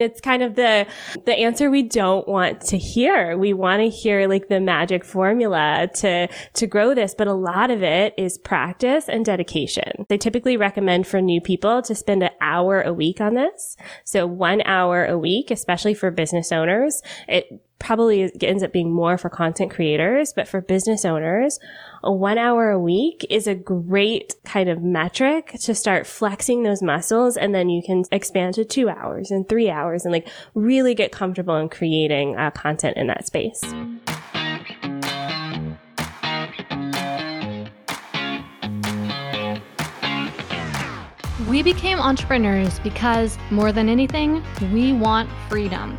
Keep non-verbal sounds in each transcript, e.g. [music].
It's kind of the, the answer we don't want to hear. We want to hear like the magic formula to, to grow this, but a lot of it is practice and dedication. They typically recommend for new people to spend an hour a week on this. So one hour a week, especially for business owners. It probably ends up being more for content creators, but for business owners, a one hour a week is a great kind of metric to start flexing those muscles. And then you can expand to two hours and three hours and like really get comfortable in creating uh, content in that space. We became entrepreneurs because, more than anything, we want freedom.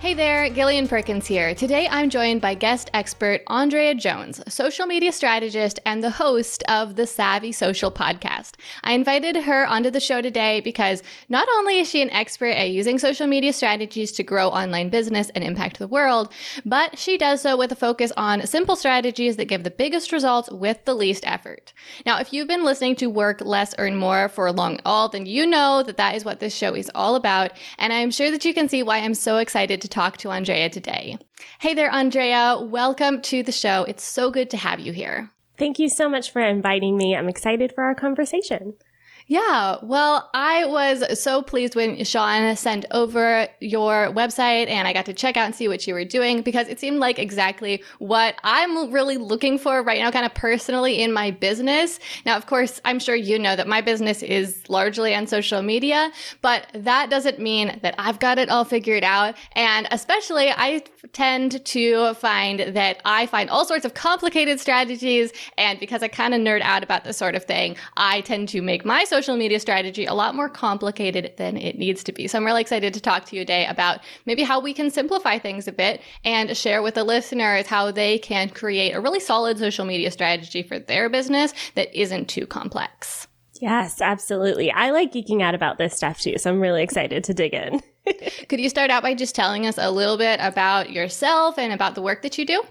Hey there, Gillian Perkins here. Today I'm joined by guest expert Andrea Jones, social media strategist and the host of the Savvy Social podcast. I invited her onto the show today because not only is she an expert at using social media strategies to grow online business and impact the world, but she does so with a focus on simple strategies that give the biggest results with the least effort. Now, if you've been listening to Work Less, Earn More for a long all, then you know that that is what this show is all about. And I'm sure that you can see why I'm so excited to talk to Andrea today. Hey there, Andrea. Welcome to the show. It's so good to have you here. Thank you so much for inviting me. I'm excited for our conversation. Yeah, well, I was so pleased when Sean sent over your website and I got to check out and see what you were doing because it seemed like exactly what I'm really looking for right now, kind of personally in my business. Now, of course, I'm sure you know that my business is largely on social media, but that doesn't mean that I've got it all figured out. And especially, I tend to find that I find all sorts of complicated strategies. And because I kind of nerd out about this sort of thing, I tend to make my social social media strategy a lot more complicated than it needs to be. So I'm really excited to talk to you today about maybe how we can simplify things a bit and share with the listeners how they can create a really solid social media strategy for their business that isn't too complex. Yes, absolutely. I like geeking out about this stuff too, so I'm really excited to dig in. [laughs] Could you start out by just telling us a little bit about yourself and about the work that you do?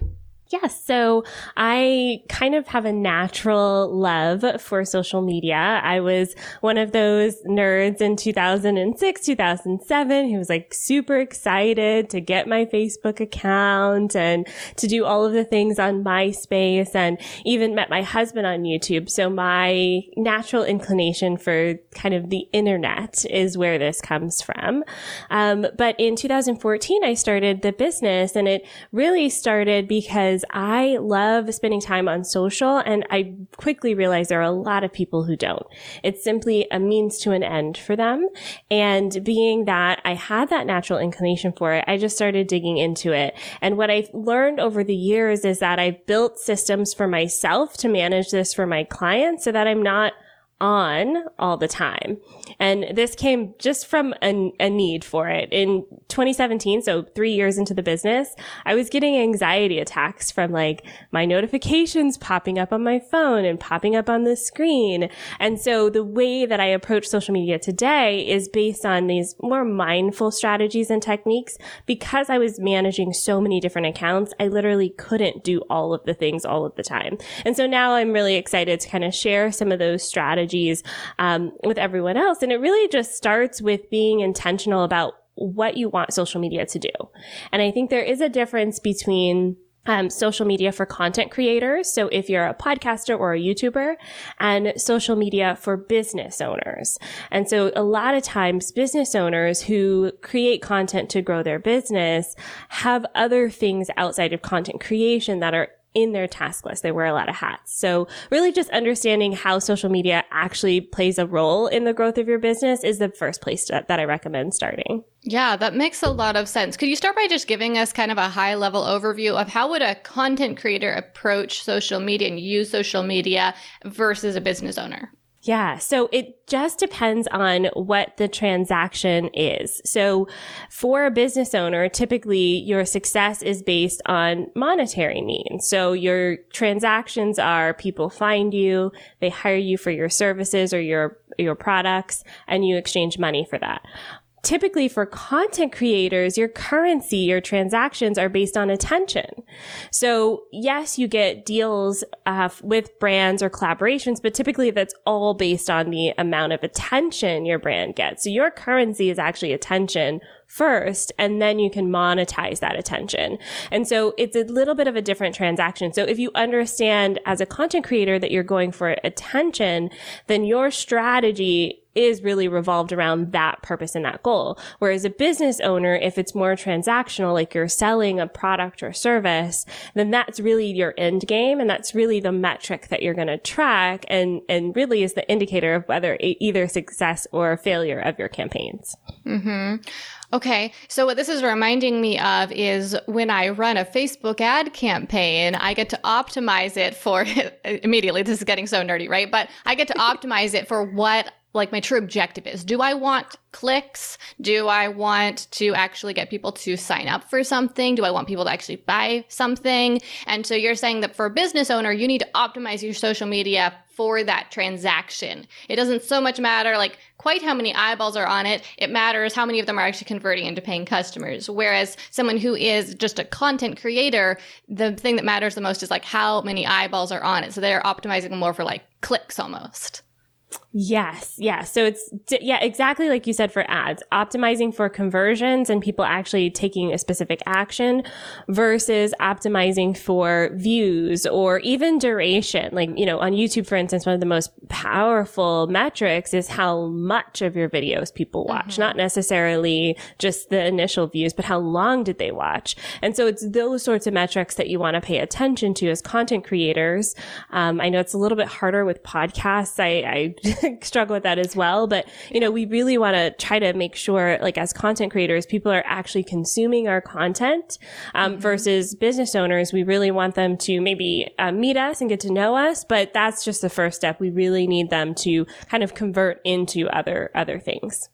Yes. So I kind of have a natural love for social media. I was one of those nerds in 2006, 2007 who was like super excited to get my Facebook account and to do all of the things on MySpace and even met my husband on YouTube. So my natural inclination for kind of the internet is where this comes from. Um, but in 2014, I started the business and it really started because because I love spending time on social and I quickly realized there are a lot of people who don't. It's simply a means to an end for them. And being that I had that natural inclination for it, I just started digging into it. And what I've learned over the years is that I've built systems for myself to manage this for my clients so that I'm not on all the time. And this came just from a, a, need for it. In 2017, so three years into the business, I was getting anxiety attacks from like my notifications popping up on my phone and popping up on the screen. And so the way that I approach social media today is based on these more mindful strategies and techniques. Because I was managing so many different accounts, I literally couldn't do all of the things all of the time. And so now I'm really excited to kind of share some of those strategies strategies um, with everyone else. And it really just starts with being intentional about what you want social media to do. And I think there is a difference between um, social media for content creators. So if you're a podcaster or a YouTuber and social media for business owners. And so a lot of times business owners who create content to grow their business have other things outside of content creation that are in their task list. They wear a lot of hats. So really just understanding how social media actually plays a role in the growth of your business is the first place to, that I recommend starting. Yeah, that makes a lot of sense. Could you start by just giving us kind of a high level overview of how would a content creator approach social media and use social media versus a business owner? Yeah. So it just depends on what the transaction is. So for a business owner, typically your success is based on monetary means. So your transactions are people find you, they hire you for your services or your, your products, and you exchange money for that typically for content creators, your currency, your transactions are based on attention. So yes, you get deals uh, with brands or collaborations, but typically that's all based on the amount of attention your brand gets. So your currency is actually attention first and then you can monetize that attention. And so it's a little bit of a different transaction. So if you understand as a content creator that you're going for attention, then your strategy is really revolved around that purpose and that goal. Whereas a business owner, if it's more transactional, like you're selling a product or service, then that's really your end game. And that's really the metric that you're going to track and, and really is the indicator of whether either success or failure of your campaigns. Mm-hmm. Okay. So what this is reminding me of is when I run a Facebook ad campaign, I get to optimize it for [laughs] immediately. This is getting so nerdy, right? But I get to [laughs] optimize it for what like my true objective is. Do I want clicks? Do I want to actually get people to sign up for something? Do I want people to actually buy something? And so you're saying that for a business owner, you need to optimize your social media for that transaction. It doesn't so much matter like quite how many eyeballs are on it. It matters how many of them are actually converting into paying customers. Whereas someone who is just a content creator, the thing that matters the most is like how many eyeballs are on it. So they're optimizing more for like clicks almost. Yes. Yeah. So it's, yeah, exactly like you said for ads, optimizing for conversions and people actually taking a specific action versus optimizing for views or even duration. Like, you know, on YouTube, for instance, one of the most powerful metrics is how much of your videos people watch, mm-hmm. not necessarily just the initial views, but how long did they watch? And so it's those sorts of metrics that you want to pay attention to as content creators. Um, I know it's a little bit harder with podcasts. I, I [laughs] struggle with that as well. But, you know, we really want to try to make sure, like, as content creators, people are actually consuming our content, um, mm-hmm. versus business owners. We really want them to maybe uh, meet us and get to know us, but that's just the first step. We really need them to kind of convert into other, other things.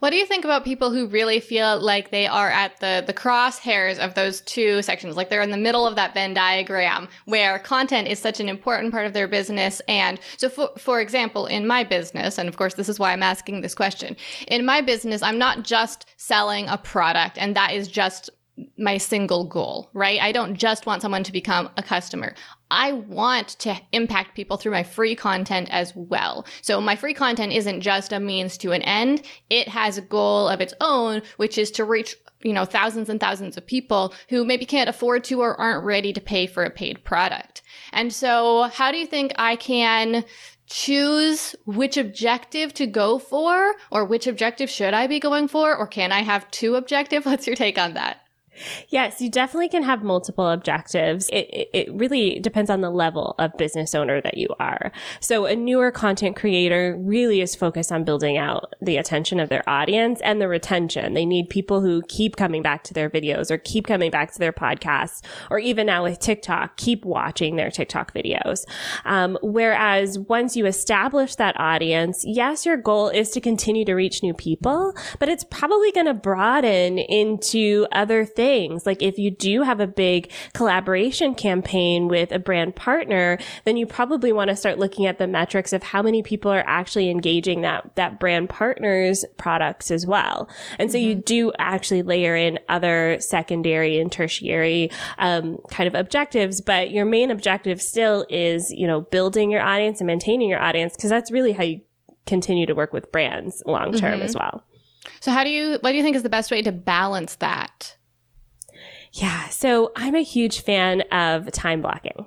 What do you think about people who really feel like they are at the, the crosshairs of those two sections? Like they're in the middle of that Venn diagram where content is such an important part of their business. And so, for, for example, in my business, and of course, this is why I'm asking this question. In my business, I'm not just selling a product and that is just my single goal, right? I don't just want someone to become a customer. I want to impact people through my free content as well. So my free content isn't just a means to an end. It has a goal of its own, which is to reach, you know, thousands and thousands of people who maybe can't afford to or aren't ready to pay for a paid product. And so how do you think I can choose which objective to go for or which objective should I be going for or can I have two objectives? [laughs] What's your take on that? Yes, you definitely can have multiple objectives. It, it, it, really depends on the level of business owner that you are. So a newer content creator really is focused on building out the attention of their audience and the retention. They need people who keep coming back to their videos or keep coming back to their podcasts or even now with TikTok, keep watching their TikTok videos. Um, whereas once you establish that audience, yes, your goal is to continue to reach new people, but it's probably going to broaden into other things things. Like if you do have a big collaboration campaign with a brand partner, then you probably want to start looking at the metrics of how many people are actually engaging that, that brand partner's products as well. And so mm-hmm. you do actually layer in other secondary and tertiary, um, kind of objectives, but your main objective still is, you know, building your audience and maintaining your audience because that's really how you continue to work with brands long term mm-hmm. as well. So how do you what do you think is the best way to balance that? Yeah. So I'm a huge fan of time blocking.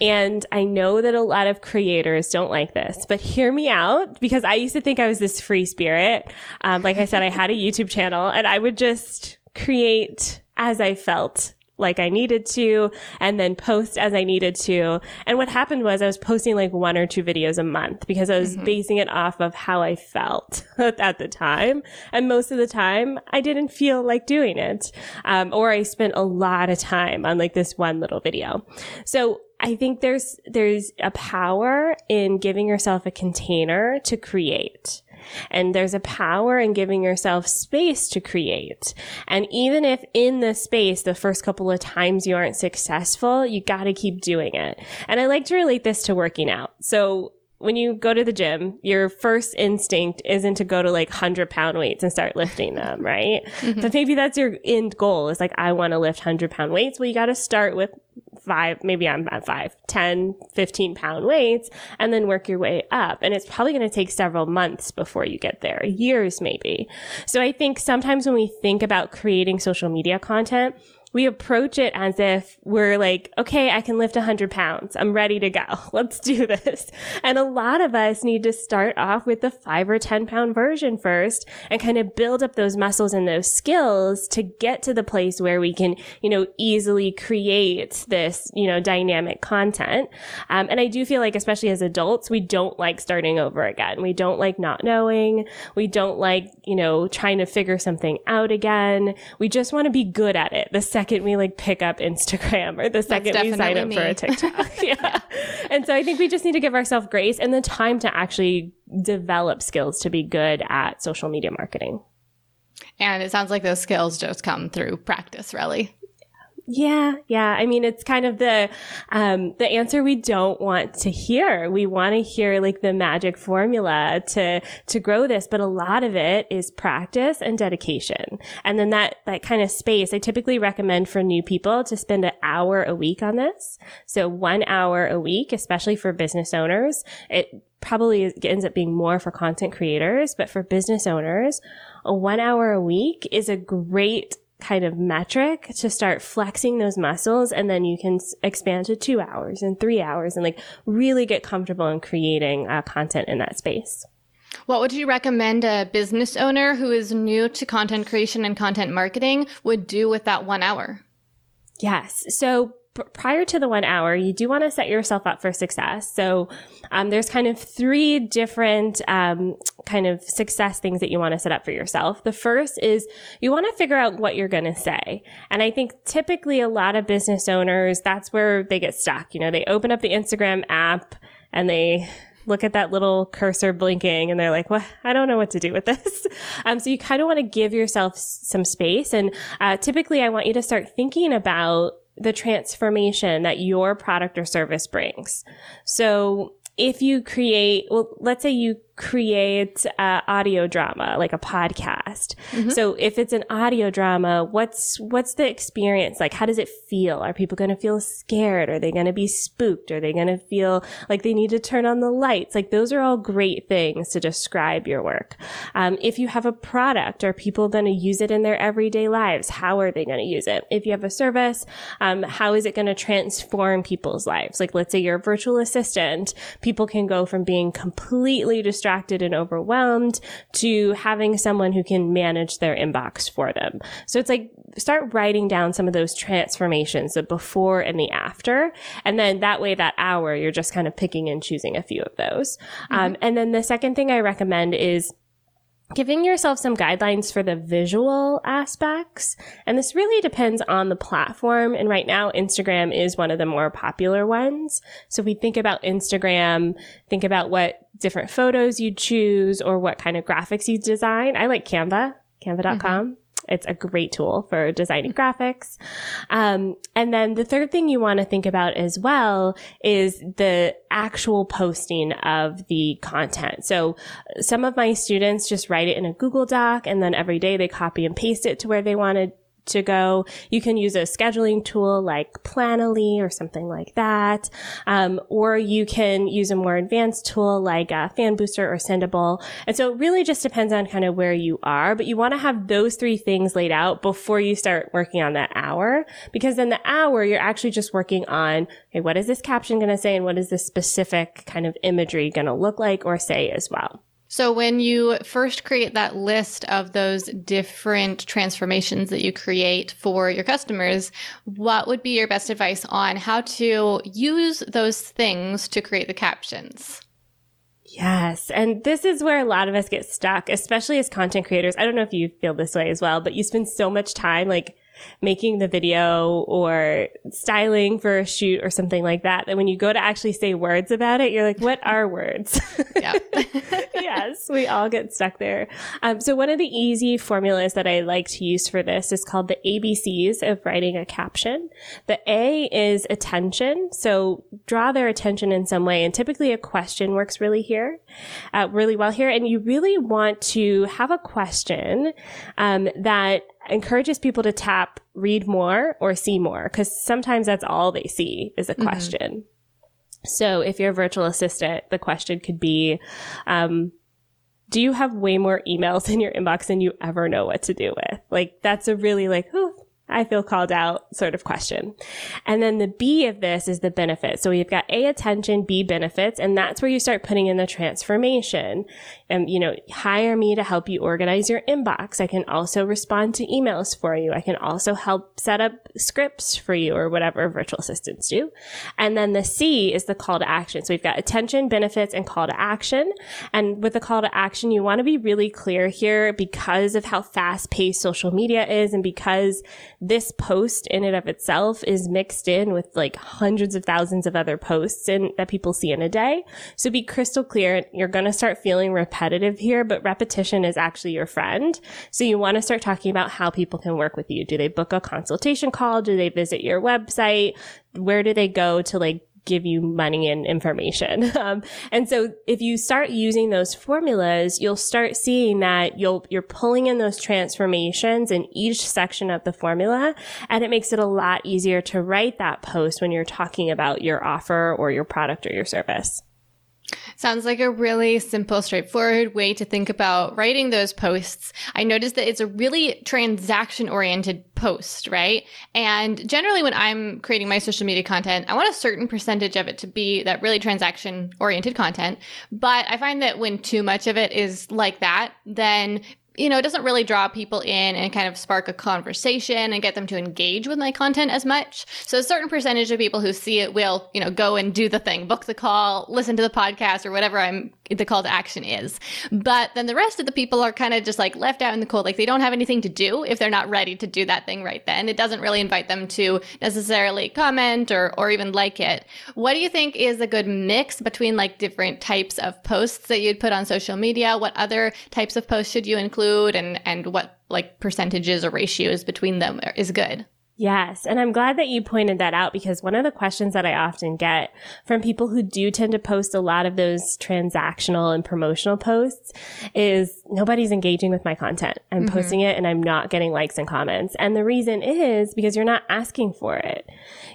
And I know that a lot of creators don't like this, but hear me out because I used to think I was this free spirit. Um, like I said, I had a YouTube channel and I would just create as I felt like I needed to and then post as I needed to. And what happened was I was posting like one or two videos a month because I was mm-hmm. basing it off of how I felt [laughs] at the time. And most of the time I didn't feel like doing it. Um, or I spent a lot of time on like this one little video. So I think there's, there's a power in giving yourself a container to create. And there's a power in giving yourself space to create. And even if in the space, the first couple of times you aren't successful, you got to keep doing it. And I like to relate this to working out. So when you go to the gym, your first instinct isn't to go to like 100 pound weights and start lifting them, right? [laughs] Mm-hmm. But maybe that's your end goal is like, I want to lift 100 pound weights. Well, you got to start with five, maybe I'm at five, 10, 15 pound weights and then work your way up. And it's probably going to take several months before you get there, years maybe. So I think sometimes when we think about creating social media content, we approach it as if we're like, okay, I can lift 100 pounds. I'm ready to go. [laughs] Let's do this. And a lot of us need to start off with the five or 10 pound version first and kind of build up those muscles and those skills to get to the place where we can, you know, easily create this, you know, dynamic content. Um, and I do feel like, especially as adults, we don't like starting over again. We don't like not knowing. We don't like, you know, trying to figure something out again. We just want to be good at it. The second second we like pick up Instagram or the second we sign up me. for a TikTok. [laughs] yeah. and so I think we just need to give ourselves grace and the time to actually develop skills to be good at social media marketing. And it sounds like those skills just come through practice, really. Yeah, yeah. I mean, it's kind of the um, the answer we don't want to hear. We want to hear like the magic formula to to grow this, but a lot of it is practice and dedication. And then that that kind of space, I typically recommend for new people to spend an hour a week on this. So one hour a week, especially for business owners. It probably ends up being more for content creators, but for business owners, one hour a week is a great kind of metric to start flexing those muscles. And then you can expand to two hours and three hours and like really get comfortable in creating uh, content in that space. What would you recommend a business owner who is new to content creation and content marketing would do with that one hour? Yes. So prior to the one hour, you do want to set yourself up for success. So um, there's kind of three different um, kind of success things that you want to set up for yourself. The first is you want to figure out what you're going to say. And I think typically a lot of business owners, that's where they get stuck. You know, they open up the Instagram app and they look at that little cursor blinking and they're like, well, I don't know what to do with this. [laughs] Um, so you kind of want to give yourself some space. And uh, typically I want you to start thinking about the transformation that your product or service brings. So if you create, well, let's say you create uh, audio drama like a podcast. Mm-hmm. so if it's an audio drama what's what's the experience? Like how does it feel? Are people going to feel scared? Are they going to be spooked? Are they going to feel like they need to turn on the lights? Like those are all great things to describe your work. Um, if you have a product are people going to use it in their everyday lives? How are they going to use it? If you have a service um, how is it going to transform people's lives? Like let's say you're a virtual assistant people can go from being completely distracted distracted and overwhelmed to having someone who can manage their inbox for them. So it's like start writing down some of those transformations, the before and the after. And then that way, that hour, you're just kind of picking and choosing a few of those. Mm-hmm. Um, and then the second thing I recommend is giving yourself some guidelines for the visual aspects. And this really depends on the platform. And right now, Instagram is one of the more popular ones. So if we think about Instagram, think about what different photos you choose or what kind of graphics you design. I like Canva, canva.com. Mm-hmm. It's a great tool for designing graphics. Um, and then the third thing you want to think about as well is the actual posting of the content. So some of my students just write it in a Google Doc and then every day they copy and paste it to where they want to to go. You can use a scheduling tool like Planoly or something like that. Um, or you can use a more advanced tool like uh, Fanbooster or Sendible. And so it really just depends on kind of where you are, but you want to have those three things laid out before you start working on that hour. Because in the hour, you're actually just working on, okay, what is this caption going to say? And what is this specific kind of imagery going to look like or say as well? So when you first create that list of those different transformations that you create for your customers, what would be your best advice on how to use those things to create the captions? Yes. And this is where a lot of us get stuck, especially as content creators. I don't know if you feel this way as well, but you spend so much time like making the video or styling for a shoot or something like that, that when you go to actually say words about it, you're like, what are words? [laughs] Yeah. [laughs] yes, we all get stuck there. Um, so one of the easy formulas that I like to use for this is called the ABCs of writing a caption. The A is attention. So draw their attention in some way. And typically a question works really here, uh, really well here. And you really want to have a question, um, that encourages people to tap read more or see more because sometimes that's all they see is a mm-hmm. question. Mm-hmm. So if you're a virtual assistant, the question could be, um, do you have way more emails [laughs] in your inbox than you ever know what to do with? Like that's a really like, oh, I feel called out sort of question. And then the B of this is the benefit. So we've got A attention, B benefits, and that's where you start putting in the transformation. And, you know, hire me to help you organize your inbox. I can also respond to emails for you. I can also help set up scripts for you or whatever virtual assistants do. And then the C is the call to action. So we've got attention, benefits, and call to action. And with the call to action, you want to be really clear here because of how fast paced social media is and because this post in and of itself is mixed in with like hundreds of thousands of other posts and that people see in a day. So be crystal clear. You're going to start feeling repetitive here, but repetition is actually your friend. So you want to start talking about how people can work with you. Do they book a consultation call? Do they visit your website? Where do they go to like give you money and information. [laughs] Um, and so if you start using those formulas, you'll start seeing that you'll, you're pulling in those transformations in each section of the formula. And it makes it a lot easier to write that post when you're talking about your offer or your product or your service. Sounds like a really simple, straightforward way to think about writing those posts. I noticed that it's a really transaction oriented post, right? And generally when I'm creating my social media content, I want a certain percentage of it to be that really transaction oriented content. But I find that when too much of it is like that, then you know, it doesn't really draw people in and kind of spark a conversation and get them to engage with my content as much. So a certain percentage of people who see it will, you know, go and do the thing, book the call, listen to the podcast or whatever I'm the call to action is. But then the rest of the people are kind of just like left out in the cold. Like they don't have anything to do if they're not ready to do that thing right then. It doesn't really invite them to necessarily comment or, or even like it. What do you think is a good mix between like different types of posts that you'd put on social media? What other types of posts should you include and, and what like percentages or ratios between them is good? Yes. And I'm glad that you pointed that out because one of the questions that I often get from people who do tend to post a lot of those transactional and promotional posts is nobody's engaging with my content. I'm mm-hmm. posting it and I'm not getting likes and comments. And the reason is because you're not asking for it.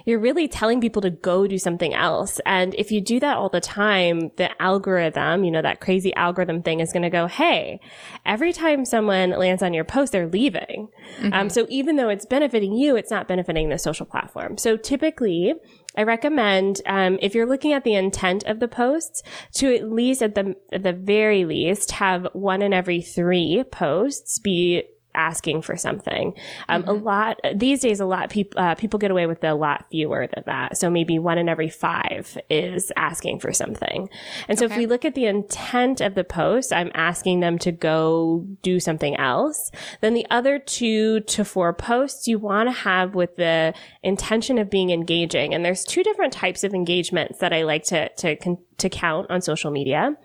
You're really telling people to go do something else. And if you do that all the time, the algorithm, you know, that crazy algorithm thing is going to go, Hey, every time someone lands on your post, they're leaving. Mm-hmm. Um, so even though it's benefiting you, it's not benefiting the social platform. So typically, I recommend um, if you're looking at the intent of the posts to at least at the at the very least have one in every three posts be asking for something. Um, mm-hmm. A lot these days, a lot people uh, people get away with a lot fewer than that. So maybe one in every five is asking for something. And so okay. if we look at the intent of the post, I'm asking them to go do something else. Then the other two to four posts you want to have with the intention of being engaging. And there's two different types of engagements that I like to to to count on social media.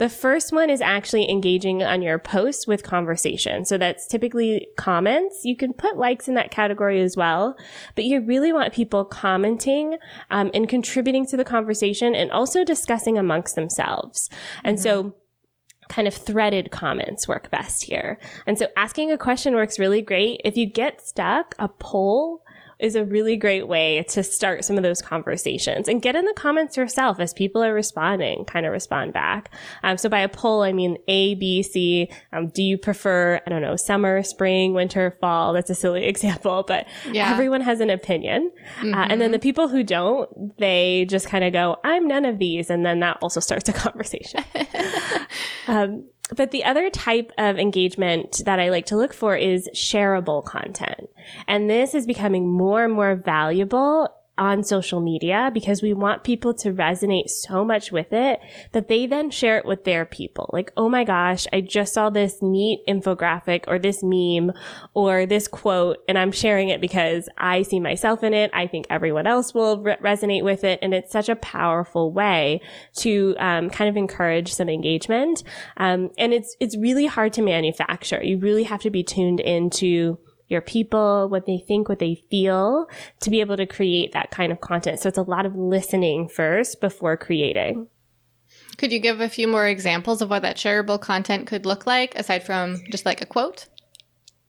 The first one is actually engaging on your post with conversation. So that's typically comments. You can put likes in that category as well, but you really want people commenting um, and contributing to the conversation and also discussing amongst themselves. And mm-hmm. so kind of threaded comments work best here. And so asking a question works really great. If you get stuck, a poll is a really great way to start some of those conversations and get in the comments yourself as people are responding, kind of respond back. Um, so by a poll, I mean A, B, C. Um, do you prefer, I don't know, summer, spring, winter, fall? That's a silly [laughs] example, but yeah. everyone has an opinion. Mm-hmm. Uh, and then the people who don't, they just kind of go, I'm none of these. And then that also starts a [laughs] conversation. [laughs] um, but the other type of engagement that I like to look for is shareable content. And this is becoming more and more valuable on social media because we want people to resonate so much with it that they then share it with their people. Like, oh my gosh, I just saw this neat infographic or this meme or this quote and I'm sharing it because I see myself in it. I think everyone else will re- resonate with it. And it's such a powerful way to um, kind of encourage some engagement. Um, and it's, it's really hard to manufacture. You really have to be tuned into your people, what they think, what they feel to be able to create that kind of content. So it's a lot of listening first before creating. Could you give a few more examples of what that shareable content could look like aside from just like a quote?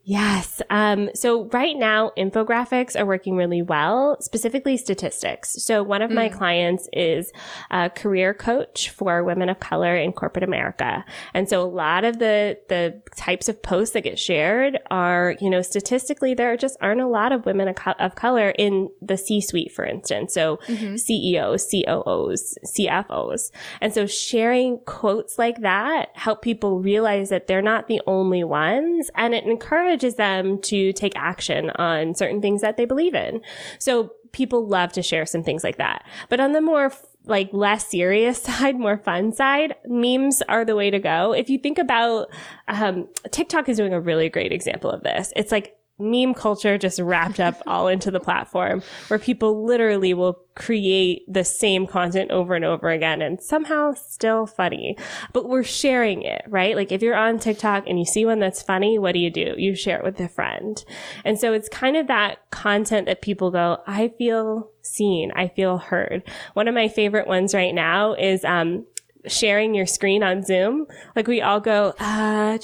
Yes. Um, so right now, infographics are working really well, specifically statistics. So one of mm. my clients is a career coach for women of color in corporate America. And so a lot of the, the types of posts that get shared are, you know, statistically, there just aren't a lot of women of, co- of color in the C-suite, for instance. So mm-hmm. CEOs, COOs, CFOs. And so sharing quotes like that help people realize that they're not the only ones and it encourages encourages them to take action on certain things that they believe in. So people love to share some things like that. But on the more like less serious [laughs] side, more fun side, memes are the way to go. If you think about, um, TikTok is doing a really great example of this. It's like meme culture just wrapped up [laughs] all into the platform where people literally will create the same content over and over again and somehow still funny. But we're sharing it, right? Like if you're on TikTok and you see one that's funny, what do you do? You share it with a friend. And so it's kind of that content that people go, I feel seen. I feel heard. One of my favorite ones right now is, um, sharing your screen on Zoom. Like we all go, uh,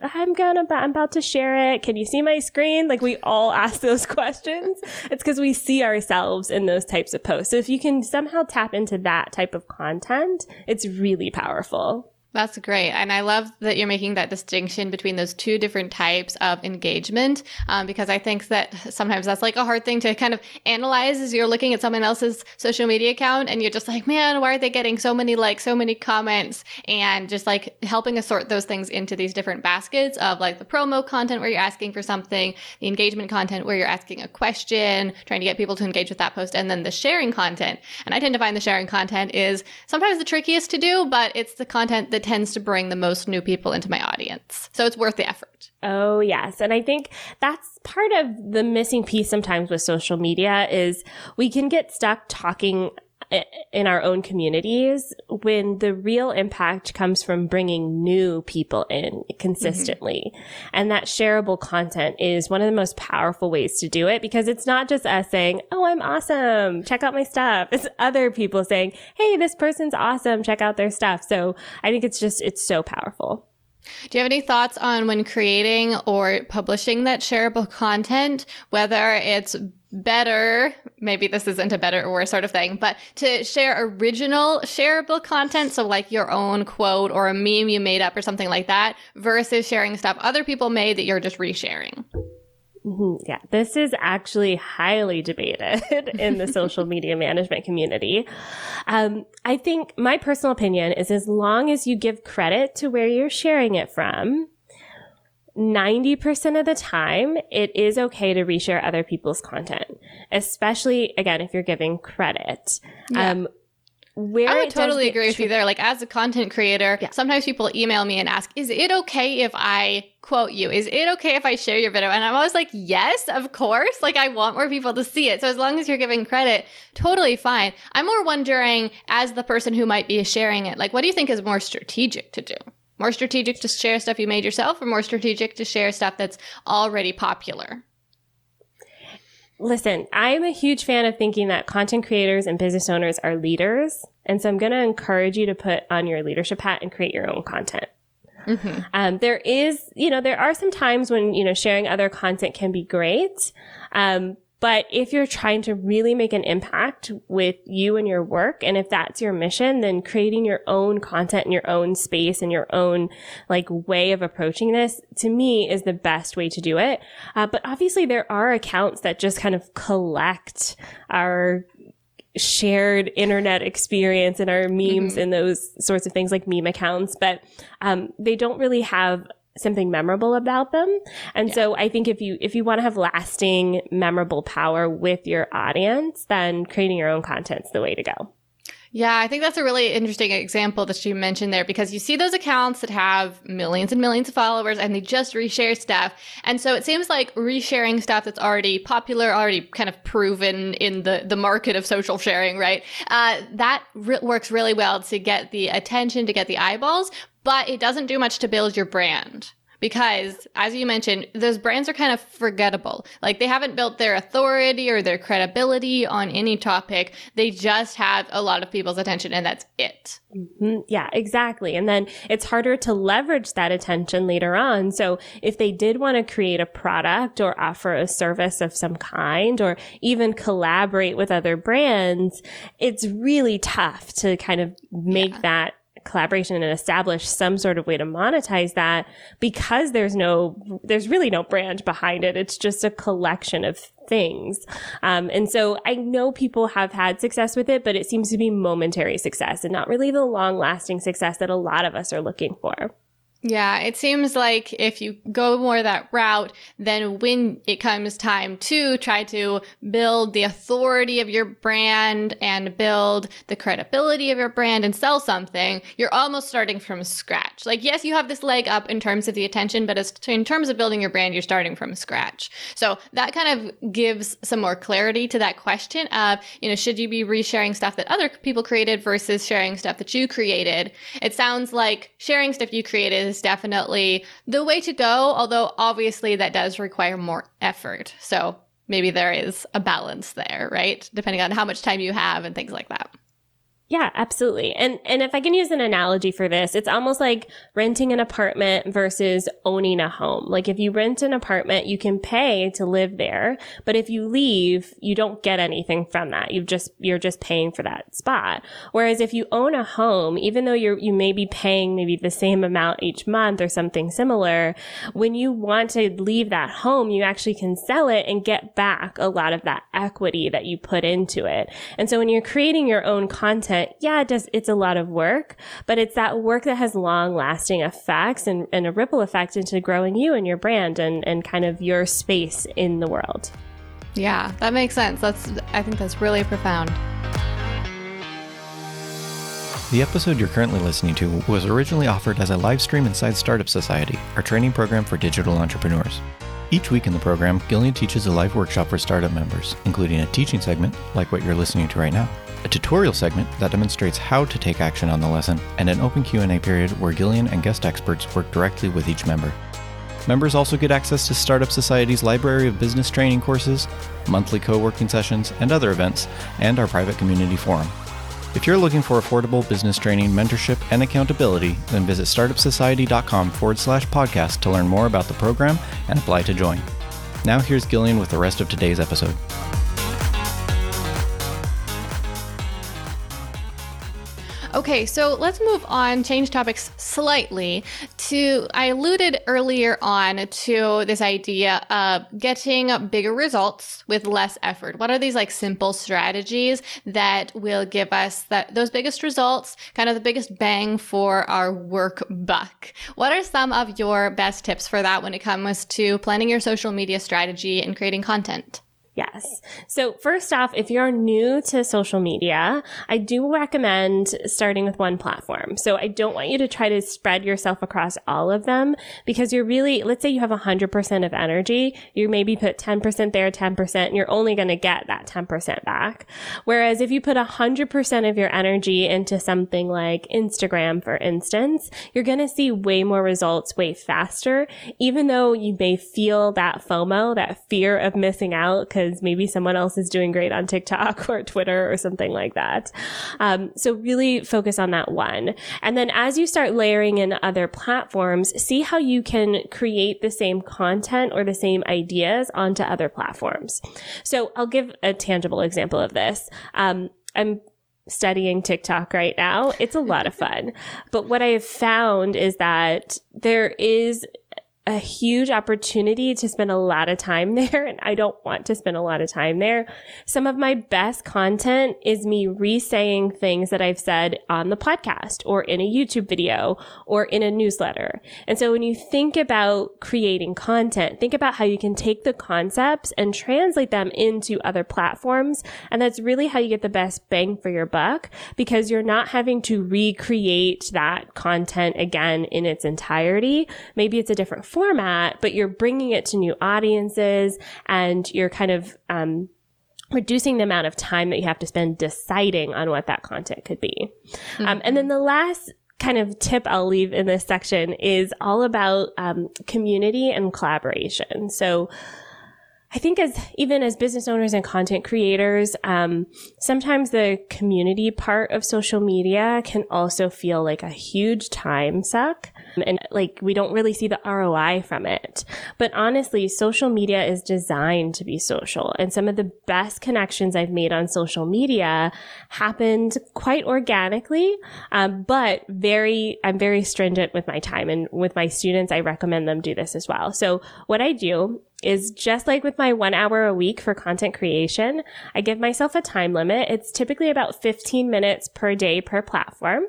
I'm gonna, I'm about to share it. Can you see my screen? Like we all [laughs] ask those questions. It's because we see ourselves in those types of posts. So if you can somehow tap into that type of content, it's really powerful. That's great. And I love that you're making that distinction between those two different types of engagement um, because I think that sometimes that's like a hard thing to kind of analyze as you're looking at someone else's social media account and you're just like, man, why are they getting so many likes, so many comments? And just like helping us sort those things into these different baskets of like the promo content where you're asking for something, the engagement content where you're asking a question, trying to get people to engage with that post, and then the sharing content. And I tend to find the sharing content is sometimes the trickiest to do, but it's the content that that tends to bring the most new people into my audience. So it's worth the effort. Oh, yes. And I think that's part of the missing piece sometimes with social media is we can get stuck talking in our own communities when the real impact comes from bringing new people in consistently. Mm-hmm. And that shareable content is one of the most powerful ways to do it because it's not just us saying, Oh, I'm awesome. Check out my stuff. It's other people saying, Hey, this person's awesome. Check out their stuff. So I think it's just, it's so powerful. Do you have any thoughts on when creating or publishing that shareable content, whether it's better, maybe this isn't a better or worse sort of thing, but to share original shareable content, so like your own quote or a meme you made up or something like that, versus sharing stuff other people made that you're just resharing? Mm-hmm. Yeah, this is actually highly debated [laughs] in the social [laughs] media management community. Um, I think my personal opinion is as long as you give credit to where you're sharing it from, 90% of the time, it is okay to reshare other people's content, especially again, if you're giving credit. Yeah. Um, where I would totally agree with you there. Like as a content creator, yeah. sometimes people email me and ask, is it okay if I quote you? Is it okay if I share your video? And I'm always like, yes, of course. Like I want more people to see it. So as long as you're giving credit, totally fine. I'm more wondering as the person who might be sharing it, like what do you think is more strategic to do? More strategic to share stuff you made yourself or more strategic to share stuff that's already popular? Listen, I'm a huge fan of thinking that content creators and business owners are leaders. And so I'm going to encourage you to put on your leadership hat and create your own content. Mm-hmm. Um, there is, you know, there are some times when, you know, sharing other content can be great. Um, But if you're trying to really make an impact with you and your work, and if that's your mission, then creating your own content in your own space and your own like way of approaching this to me is the best way to do it. Uh, but obviously there are accounts that just kind of collect our shared internet experience and our memes mm-hmm. and those sorts of things like meme accounts, but um, they don't really have something memorable about them. And yeah. so I think if you, if you want to have lasting, memorable power with your audience, then creating your own content's the way to go. Yeah, I think that's a really interesting example that you mentioned there because you see those accounts that have millions and millions of followers and they just reshare stuff. And so it seems like resharing stuff that's already popular, already kind of proven in the, the market of social sharing, right? Uh, that re- works really well to get the attention, to get the eyeballs, but it doesn't do much to build your brand because as you mentioned those brands are kind of forgettable. Like they haven't built their authority or their credibility on any topic. They just have a lot of people's attention and that's it. Mm-hmm. yeah exactly. And then it's harder to leverage that attention later on. So if they did want to create a product or offer a service of some kind or even collaborate with other brands it's really tough to kind of make yeah. that collaboration and establish some sort of way to monetize that because there's no, there's really no brand behind it. It's just a collection of things. Um, and so I know people have had success with it, but it seems to be momentary success and not really the long lasting success that a lot of us are looking for. Yeah, it seems like if you go more that route, then when it comes time to try to build the authority of your brand and build the credibility of your brand and sell something, you're almost starting from scratch. Like, yes, you have this leg up in terms of the attention, but as in terms of building your brand, you're starting from scratch. So that kind of gives some more clarity to that question of, you know, should you be resharing stuff that other people created versus sharing stuff that you created? It sounds like sharing stuff you created is definitely the way to go, although obviously that does require more effort. So maybe there is a balance there, right? Depending on how much time you have and things like that. Yeah, absolutely. And and if I can use an analogy for this, it's almost like renting an apartment versus owning a home. Like if you rent an apartment, you can pay to live there, but if you leave, you don't get anything from that. You've just you're just paying for that spot. Whereas if you own a home, even though you're you may be paying maybe the same amount each month or something similar, when you want to leave that home, you actually can sell it and get back a lot of that equity that you put into it. And so when you're creating your own content yeah, it does, it's a lot of work, but it's that work that has long lasting effects and, and a ripple effect into growing you and your brand and, and kind of your space in the world. Yeah, that makes sense. That's, I think that's really profound. The episode you're currently listening to was originally offered as a live stream inside Startup Society, our training program for digital entrepreneurs. Each week in the program, Gillian teaches a live workshop for startup members, including a teaching segment like what you're listening to right now a tutorial segment that demonstrates how to take action on the lesson, and an open Q&A period where Gillian and guest experts work directly with each member. Members also get access to Startup Society's library of business training courses, monthly co-working sessions, and other events, and our private community forum. If you're looking for affordable business training, mentorship, and accountability, then visit startupsociety.com forward slash podcast to learn more about the program and apply to join. Now here's Gillian with the rest of today's episode. Okay, so let's move on, change topics slightly to, I alluded earlier on to this idea of getting bigger results with less effort. What are these like simple strategies that will give us that, those biggest results, kind of the biggest bang for our work buck? What are some of your best tips for that when it comes to planning your social media strategy and creating content? Yes. So first off, if you're new to social media, I do recommend starting with one platform. So I don't want you to try to spread yourself across all of them because you're really, let's say you have 100% of energy, you maybe put 10% there, 10%, and you're only going to get that 10% back. Whereas if you put 100% of your energy into something like Instagram, for instance, you're going to see way more results way faster, even though you may feel that FOMO, that fear of missing out because because maybe someone else is doing great on TikTok [laughs] or Twitter or something like that. Um, so really focus on that one. And then as you start layering in other platforms, see how you can create the same content or the same ideas onto other platforms. So I'll give a tangible example of this. Um, I'm studying TikTok right now. It's a lot of fun. But what I have found is that there is a huge opportunity to spend a lot of time [laughs] there. And I don't want to spend a lot of time there. Some of my best content is me re-saying things that I've said on the podcast or in a YouTube video or in a newsletter. And so when you think about creating content, think about how you can take the concepts and translate them into other platforms. And that's really how you get the best bang for your buck because you're not having to recreate that content again in its entirety. Maybe it's a different format, but you're bringing it to new audiences and you're kind of, um, reducing the amount of time that you have to spend deciding on what that content could be. Mm-hmm. Um, and then the last kind of tip I'll leave in this section is all about um, community and collaboration. So I think as even as business owners and content creators, um, sometimes the community part of social media can also feel like a huge time suck. And like we don't really see the ROI from it. But honestly, social media is designed to be social. And some of the best connections I've made on social media happened quite organically. Um, but very, I'm very stringent with my time and with my students, I recommend them do this as well. So what I do is just like with my one hour a week for content creation, I give myself a time limit. It's typically about 15 minutes per day per platform.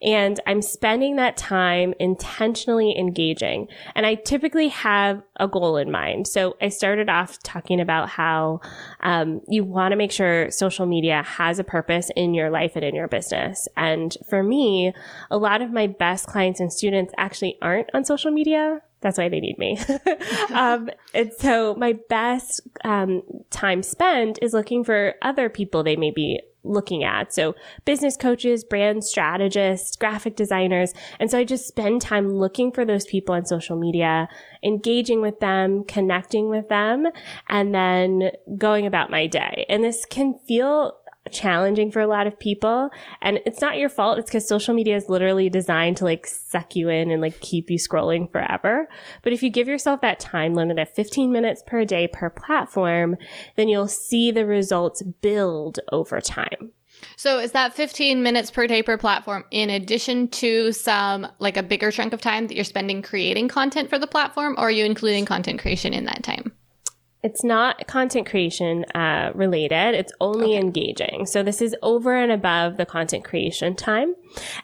And I'm spending that time intentionally engaging. And I typically have a goal in mind. So I started off talking about how um, you want to make sure social media has a purpose in your life and in your business. And for me, a lot of my best clients and students actually aren't on social media that's why they need me. [laughs] [laughs] um, and so my best um, time spent is looking for other people they may be looking at. So business coaches, brand strategists, graphic designers. And so I just spend time looking for those people on social media, engaging with them, connecting with them, and then going about my day. And this can feel challenging for a lot of people. And it's not your fault. It's because social media is literally designed to like suck you in and like keep you scrolling forever. But if you give yourself that time limit of 15 minutes per day per platform, then you'll see the results build over time. So is that 15 minutes per day per platform in addition to some like a bigger chunk of time that you're spending creating content for the platform or are you including content creation in that time? It's not content creation uh, related. It's only okay. engaging. So this is over and above the content creation time.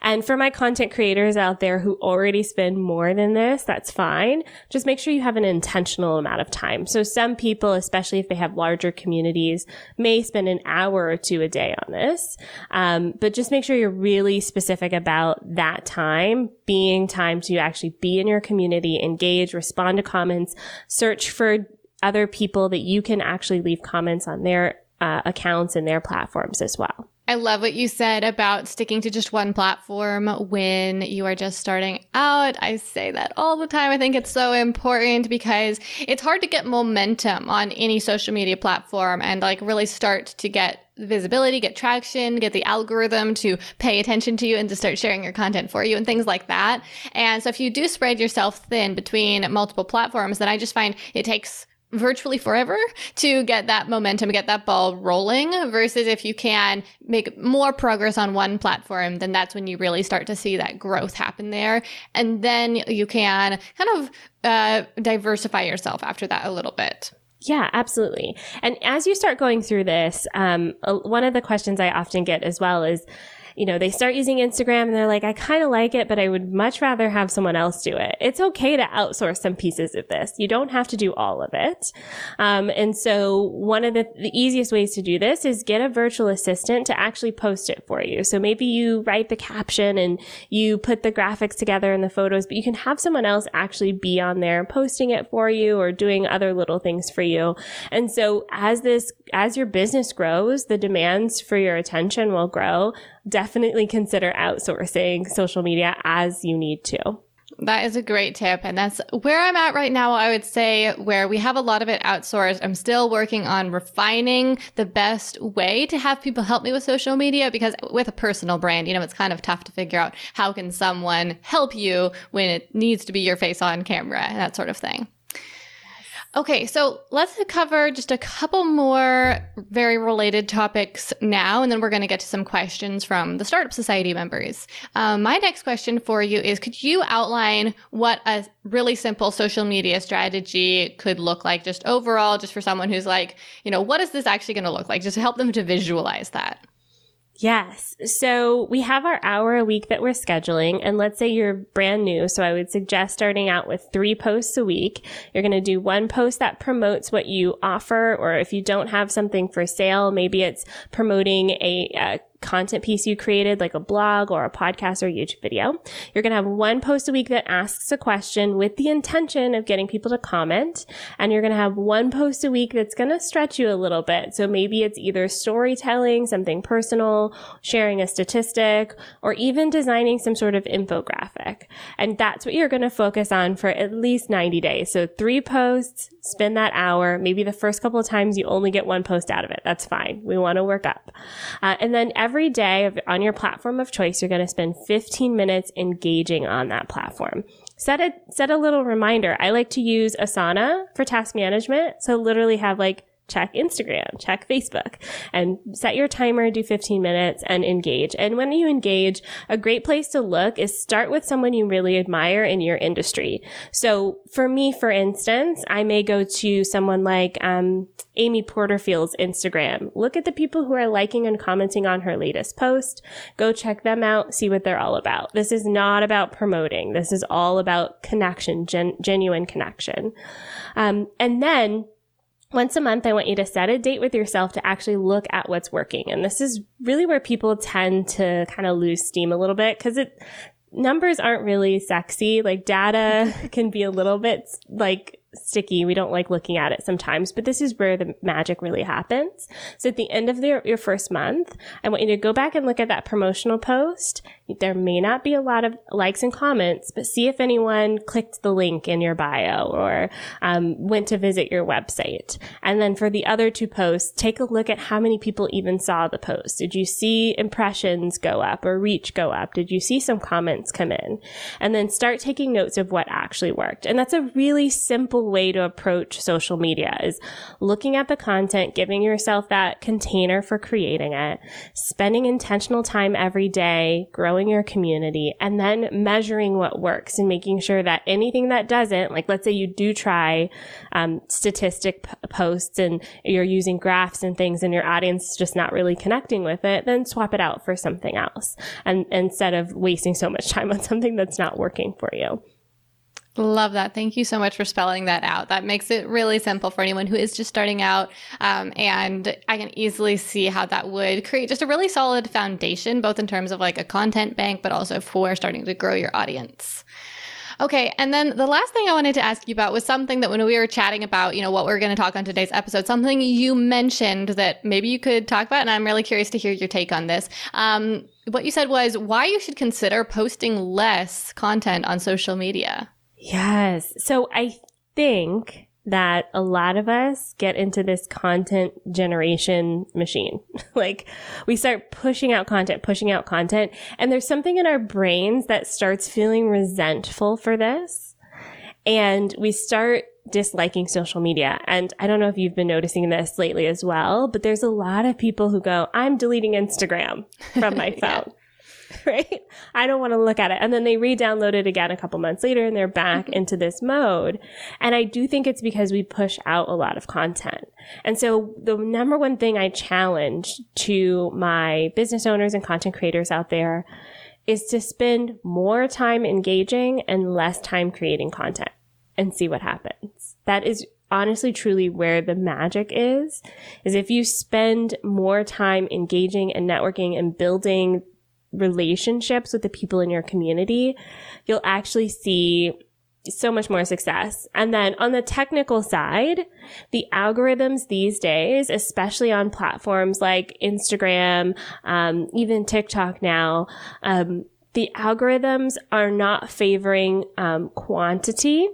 And for my content creators out there who already spend more than this, that's fine. Just make sure you have an intentional amount of time. So some people, especially if they have larger communities, may spend an hour or two a day on this. Um, but just make sure you're really specific about that time being time to actually be in your community, engage, respond to comments, search for other people that you can actually leave comments on their uh, accounts and their platforms as well. I love what you said about sticking to just one platform when you are just starting out. I say that all the time. I think it's so important because it's hard to get momentum on any social media platform and like really start to get visibility, get traction, get the algorithm to pay attention to you and to start sharing your content for you and things like that. And so if you do spread yourself thin between multiple platforms, then I just find it takes virtually forever to get that momentum, get that ball rolling versus if you can make more progress on one platform, then that's when you really start to see that growth happen there. And then you can kind of uh, diversify yourself after that a little bit. Yeah, absolutely. And as you start going through this, um, one of the questions I often get as well is, you know, they start using Instagram and they're like, I kind of like it, but I would much rather have someone else do it. It's okay to outsource some pieces of this. You don't have to do all of it. Um, and so one of the, the easiest ways to do this is get a virtual assistant to actually post it for you. So maybe you write the caption and you put the graphics together and the photos, but you can have someone else actually be on there posting it for you or doing other little things for you. And so as this, as your business grows, the demands for your attention will grow definitely consider outsourcing social media as you need to. That is a great tip. And that's where I'm at right now. I would say where we have a lot of it outsourced. I'm still working on refining the best way to have people help me with social media because with a personal brand, you know, it's kind of tough to figure out how can someone help you when it needs to be your face on camera and that sort of thing. Okay, so let's cover just a couple more very related topics now, and then we're going to get to some questions from the Startup Society members. Um, my next question for you is Could you outline what a really simple social media strategy could look like, just overall, just for someone who's like, you know, what is this actually going to look like? Just help them to visualize that. Yes. So we have our hour a week that we're scheduling. And let's say you're brand new. So I would suggest starting out with three posts a week. You're going to do one post that promotes what you offer. Or if you don't have something for sale, maybe it's promoting a, a content piece you created, like a blog or a podcast or a YouTube video. You're going to have one post a week that asks a question with the intention of getting people to comment. And you're going to have one post a week that's going to stretch you a little bit. So maybe it's either storytelling, something personal, sharing a statistic, or even designing some sort of infographic. And that's what you're going to focus on for at least 90 days. So three posts, spend that hour. Maybe the first couple of times you only get one post out of it. That's fine. We want to work up. Uh, and then every day on your platform of choice, you're going to spend 15 minutes engaging on that platform. Set a, set a little reminder. I like to use Asana for task management. So literally have like check Instagram, check Facebook and set your timer, do 15 minutes and engage. And when you engage, a great place to look is start with someone you really admire in your industry. So for me, for instance, I may go to someone like, um, Amy Porterfield's Instagram. Look at the people who are liking and commenting on her latest post. Go check them out, see what they're all about. This is not about promoting. This is all about connection, gen- genuine connection. Um, and then once a month, I want you to set a date with yourself to actually look at what's working. And this is really where people tend to kind of lose steam a little bit because it, numbers aren't really sexy. Like data [laughs] can be a little bit like sticky. We don't like looking at it sometimes, but this is where the magic really happens. So at the end of the, your first month, I want you to go back and look at that promotional post. There may not be a lot of likes and comments, but see if anyone clicked the link in your bio or um, went to visit your website. And then for the other two posts, take a look at how many people even saw the post. Did you see impressions go up or reach go up? Did you see some comments come in? And then start taking notes of what actually worked. And that's a really simple way to approach social media is looking at the content, giving yourself that container for creating it, spending intentional time every day, growing your community, and then measuring what works and making sure that anything that doesn't, like let's say you do try um, statistic p- posts and you're using graphs and things and your audience is just not really connecting with it, then swap it out for something else. And instead of wasting so much time on something that's not working for you. Love that. Thank you so much for spelling that out. That makes it really simple for anyone who is just starting out. Um, and I can easily see how that would create just a really solid foundation, both in terms of like a content bank, but also for starting to grow your audience. Okay. And then the last thing I wanted to ask you about was something that when we were chatting about, you know, what we're going to talk on today's episode, something you mentioned that maybe you could talk about. And I'm really curious to hear your take on this. Um, what you said was why you should consider posting less content on social media. Yes. So I think that a lot of us get into this content generation machine. [laughs] like we start pushing out content, pushing out content, and there's something in our brains that starts feeling resentful for this. And we start disliking social media. And I don't know if you've been noticing this lately as well, but there's a lot of people who go, I'm deleting Instagram from my [laughs] phone. yeah. [laughs] right? I don't want to look at it. And then they re-download it again a couple months later and they're back mm-hmm. into this mode. And I do think it's because we push out a lot of content. And so the number one thing I challenge to my business owners and content creators out there is to spend more time engaging and less time creating content and see what happens. That is honestly truly where the magic is is if you spend more time engaging and networking and building relationships with the people in your community, you'll actually see so much more success. And then on the technical side, the algorithms these days, especially on platforms like Instagram, um, even TikTok now, um, the algorithms are not favoring um, quantity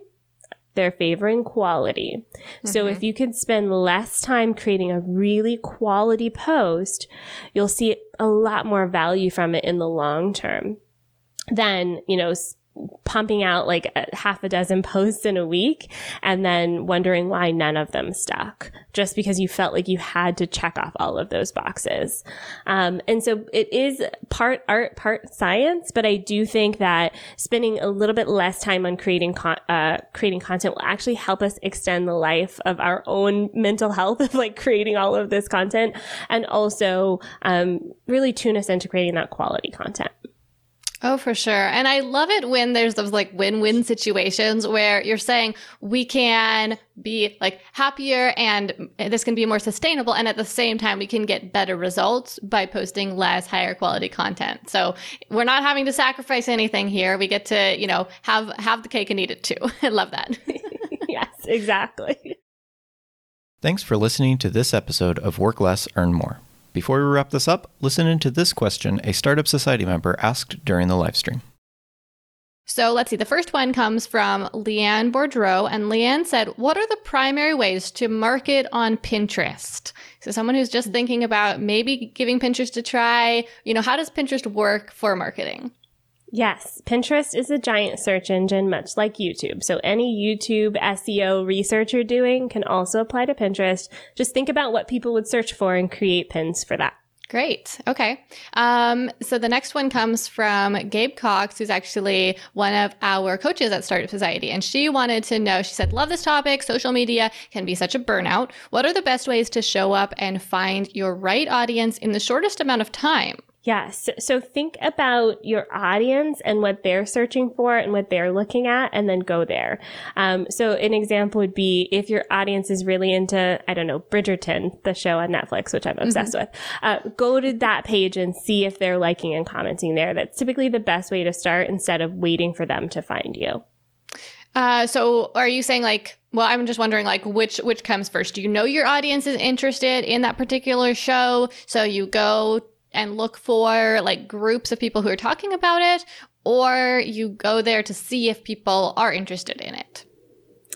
they're favoring quality. Mm-hmm. So if you can spend less time creating a really quality post, you'll see a lot more value from it in the long term than, you know, pumping out like a half a dozen [laughs] posts in a week and then wondering why none of them stuck just because you felt like you had to check off all of those boxes. Um, and so it is part art, part science, but I do think that spending a little bit less time on creating, con- uh, creating content will actually help us extend the life of our own mental health of like creating all of this content and also, um, really tune us into creating that quality content. Oh, for sure. And I love it when there's those like win-win situations where you're saying we can be like happier and this can be more sustainable. And at the same time, we can get better results by posting less higher quality content. So we're not having to sacrifice anything here. We get to, you know, have, have the cake and eat it too. [laughs] I love that. [laughs] yes, exactly. Thanks for listening to this episode of Work Less, Earn More. Before we wrap this up, listen into this question a Startup Society member asked during the live stream. So let's see. The first one comes from Leanne Boudreau, and Leanne said, What are the primary ways to market on Pinterest? So, someone who's just thinking about maybe giving Pinterest a try, you know, how does Pinterest work for marketing? Yes, Pinterest is a giant search engine, much like YouTube. So any YouTube SEO research you're doing can also apply to Pinterest. Just think about what people would search for and create pins for that. Great. Okay. Um, so the next one comes from Gabe Cox, who's actually one of our coaches at Startup Society. And she wanted to know, she said, love this topic. Social media can be such a burnout. What are the best ways to show up and find your right audience in the shortest amount of time? Yes. So think about your audience and what they're searching for and what they're looking at and then go there. Um, so an example would be if your audience is really into, I don't know, Bridgerton, the show on Netflix, which I'm obsessed mm-hmm. with, uh, go to that page and see if they're liking and commenting there. That's typically the best way to start instead of waiting for them to find you. Uh, so are you saying like, well, I'm just wondering like which, which comes first? Do you know your audience is interested in that particular show? So you go and look for like groups of people who are talking about it, or you go there to see if people are interested in it.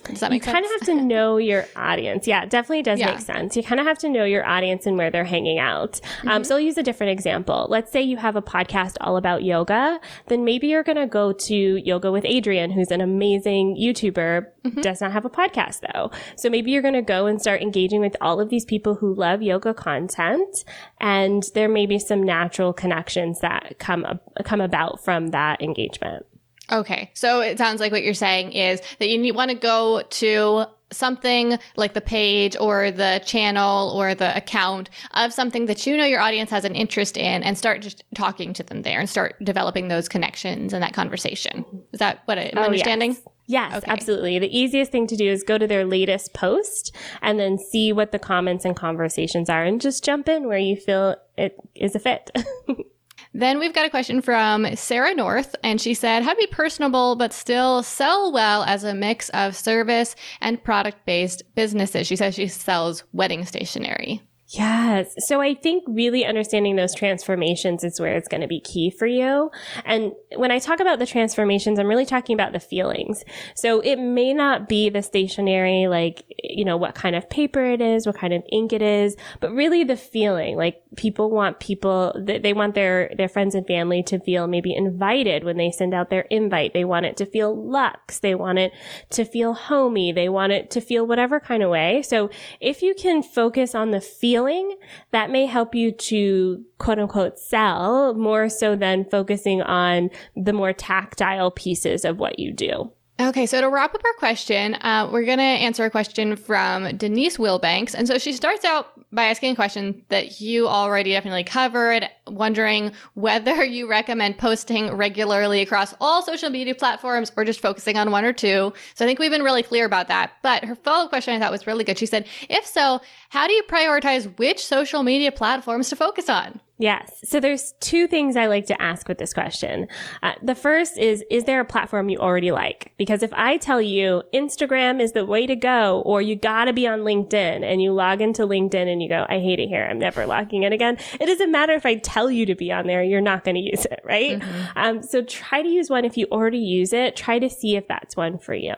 Does that make you sense? Kind of have to know your audience. Yeah, it definitely does yeah. make sense. You kind of have to know your audience and where they're hanging out. Um, mm-hmm. Um, so I'll use a different example. Let's say you have a podcast all about yoga, then maybe you're going to go to Yoga with Adriene, who's an amazing YouTuber, mm-hmm. does not have a podcast though. So maybe you're going to go and start engaging with all of these people who love yoga content. And there may be some natural connections that come, come about from that engagement. Okay. So it sounds like what you're saying is that you want to go to something like the page or the channel or the account of something that you know your audience has an interest in and start just talking to them there and start developing those connections and that conversation. Is that what I'm oh, understanding? Yes. Yes, okay. absolutely. The easiest thing to do is go to their latest post and then see what the comments and conversations are and just jump in where you feel it is a fit. [laughs] Then we've got a question from Sarah North, and she said, How to be personable but still sell well as a mix of service and product based businesses. She says she sells wedding stationery. Yes. So I think really understanding those transformations is where it's going to be key for you. And when I talk about the transformations, I'm really talking about the feelings. So it may not be the stationery, like, you know, what kind of paper it is, what kind of ink it is, but really the feeling. Like people want people, they want their, their friends and family to feel maybe invited when they send out their invite. They want it to feel luxe. They want it to feel homey. They want it to feel whatever kind of way. So if you can focus on the feeling, feeling, that may help you to quote unquote sell more so than focusing on the more tactile pieces of what you do. Okay, so to wrap up our question, uh, we're going to answer a question from Denise Wilbanks. And so she starts out by asking a question that you already definitely covered, wondering whether [laughs] you recommend posting regularly across all social media platforms or just focusing on one or two. So I think we've been really clear about that. But her follow up question I thought was really good. She said, if so, how do you prioritize which social media platforms to focus on? Yes. So there's two things I like to ask with this question. Uh, the first is, is there a platform you already like? Because if I tell you Instagram is the way to go, or you gotta be on LinkedIn and you log into LinkedIn and you go, I hate it here. I'm never logging in again. It doesn't matter if I tell you to be on there. You're not going to use it, right? Mm-hmm. Um, so try to use one if you already use it. Try to see if that's one for you.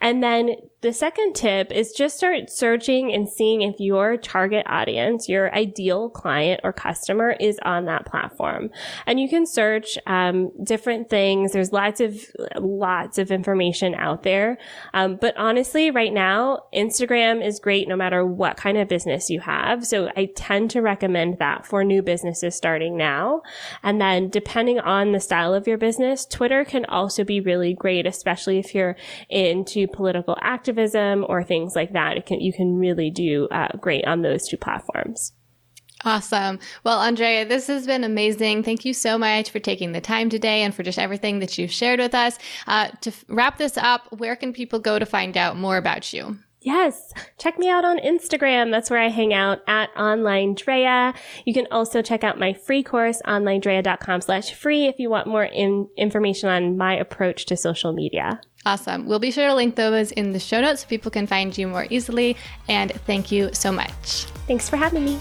And then the second tip is just start searching and seeing if your target audience, your ideal client or customer is on that platform. And you can search um, different things. There's lots of lots of information out there. Um, but honestly, right now, Instagram is great no matter what kind of business you have. So I tend to recommend that for new businesses starting now. And then depending on the style of your business, Twitter can also be really great, especially if you're into political activism activism or things like that, can, you can really do uh, great on those two platforms. Awesome. Well, Andréa, this has been amazing. Thank you so much for taking the time today and for just everything that you've shared with us. Uh, to f- wrap this up, where can people go to find out more about you? Yes, check me out on Instagram. That's where I hang out at online Drea. You can also check out my free course, onlinedrea.com slash free if you want more in- information on my approach to social media. Awesome. We'll be sure to link those in the show notes so people can find you more easily. And thank you so much. Thanks for having me.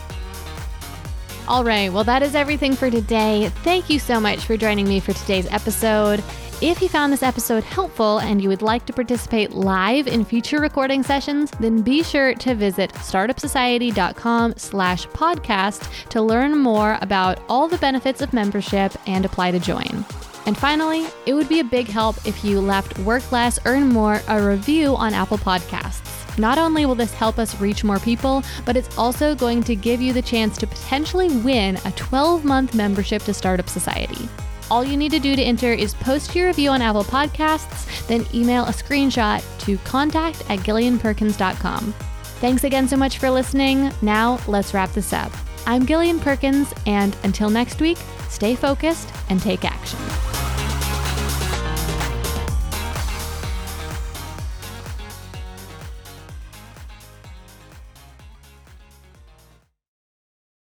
All right. Well, that is everything for today. Thank you so much for joining me for today's episode. If you found this episode helpful and you would like to participate live in future recording sessions, then be sure to visit startupsociety.com slash podcast to learn more about all the benefits of membership and apply to join. And finally, it would be a big help if you left Work Less, Earn More a review on Apple Podcasts. Not only will this help us reach more people, but it's also going to give you the chance to potentially win a 12 month membership to Startup Society. All you need to do to enter is post your review on Apple Podcasts, then email a screenshot to contact at gillianperkins.com. Thanks again so much for listening. Now, let's wrap this up. I'm Gillian Perkins, and until next week, stay focused and take action.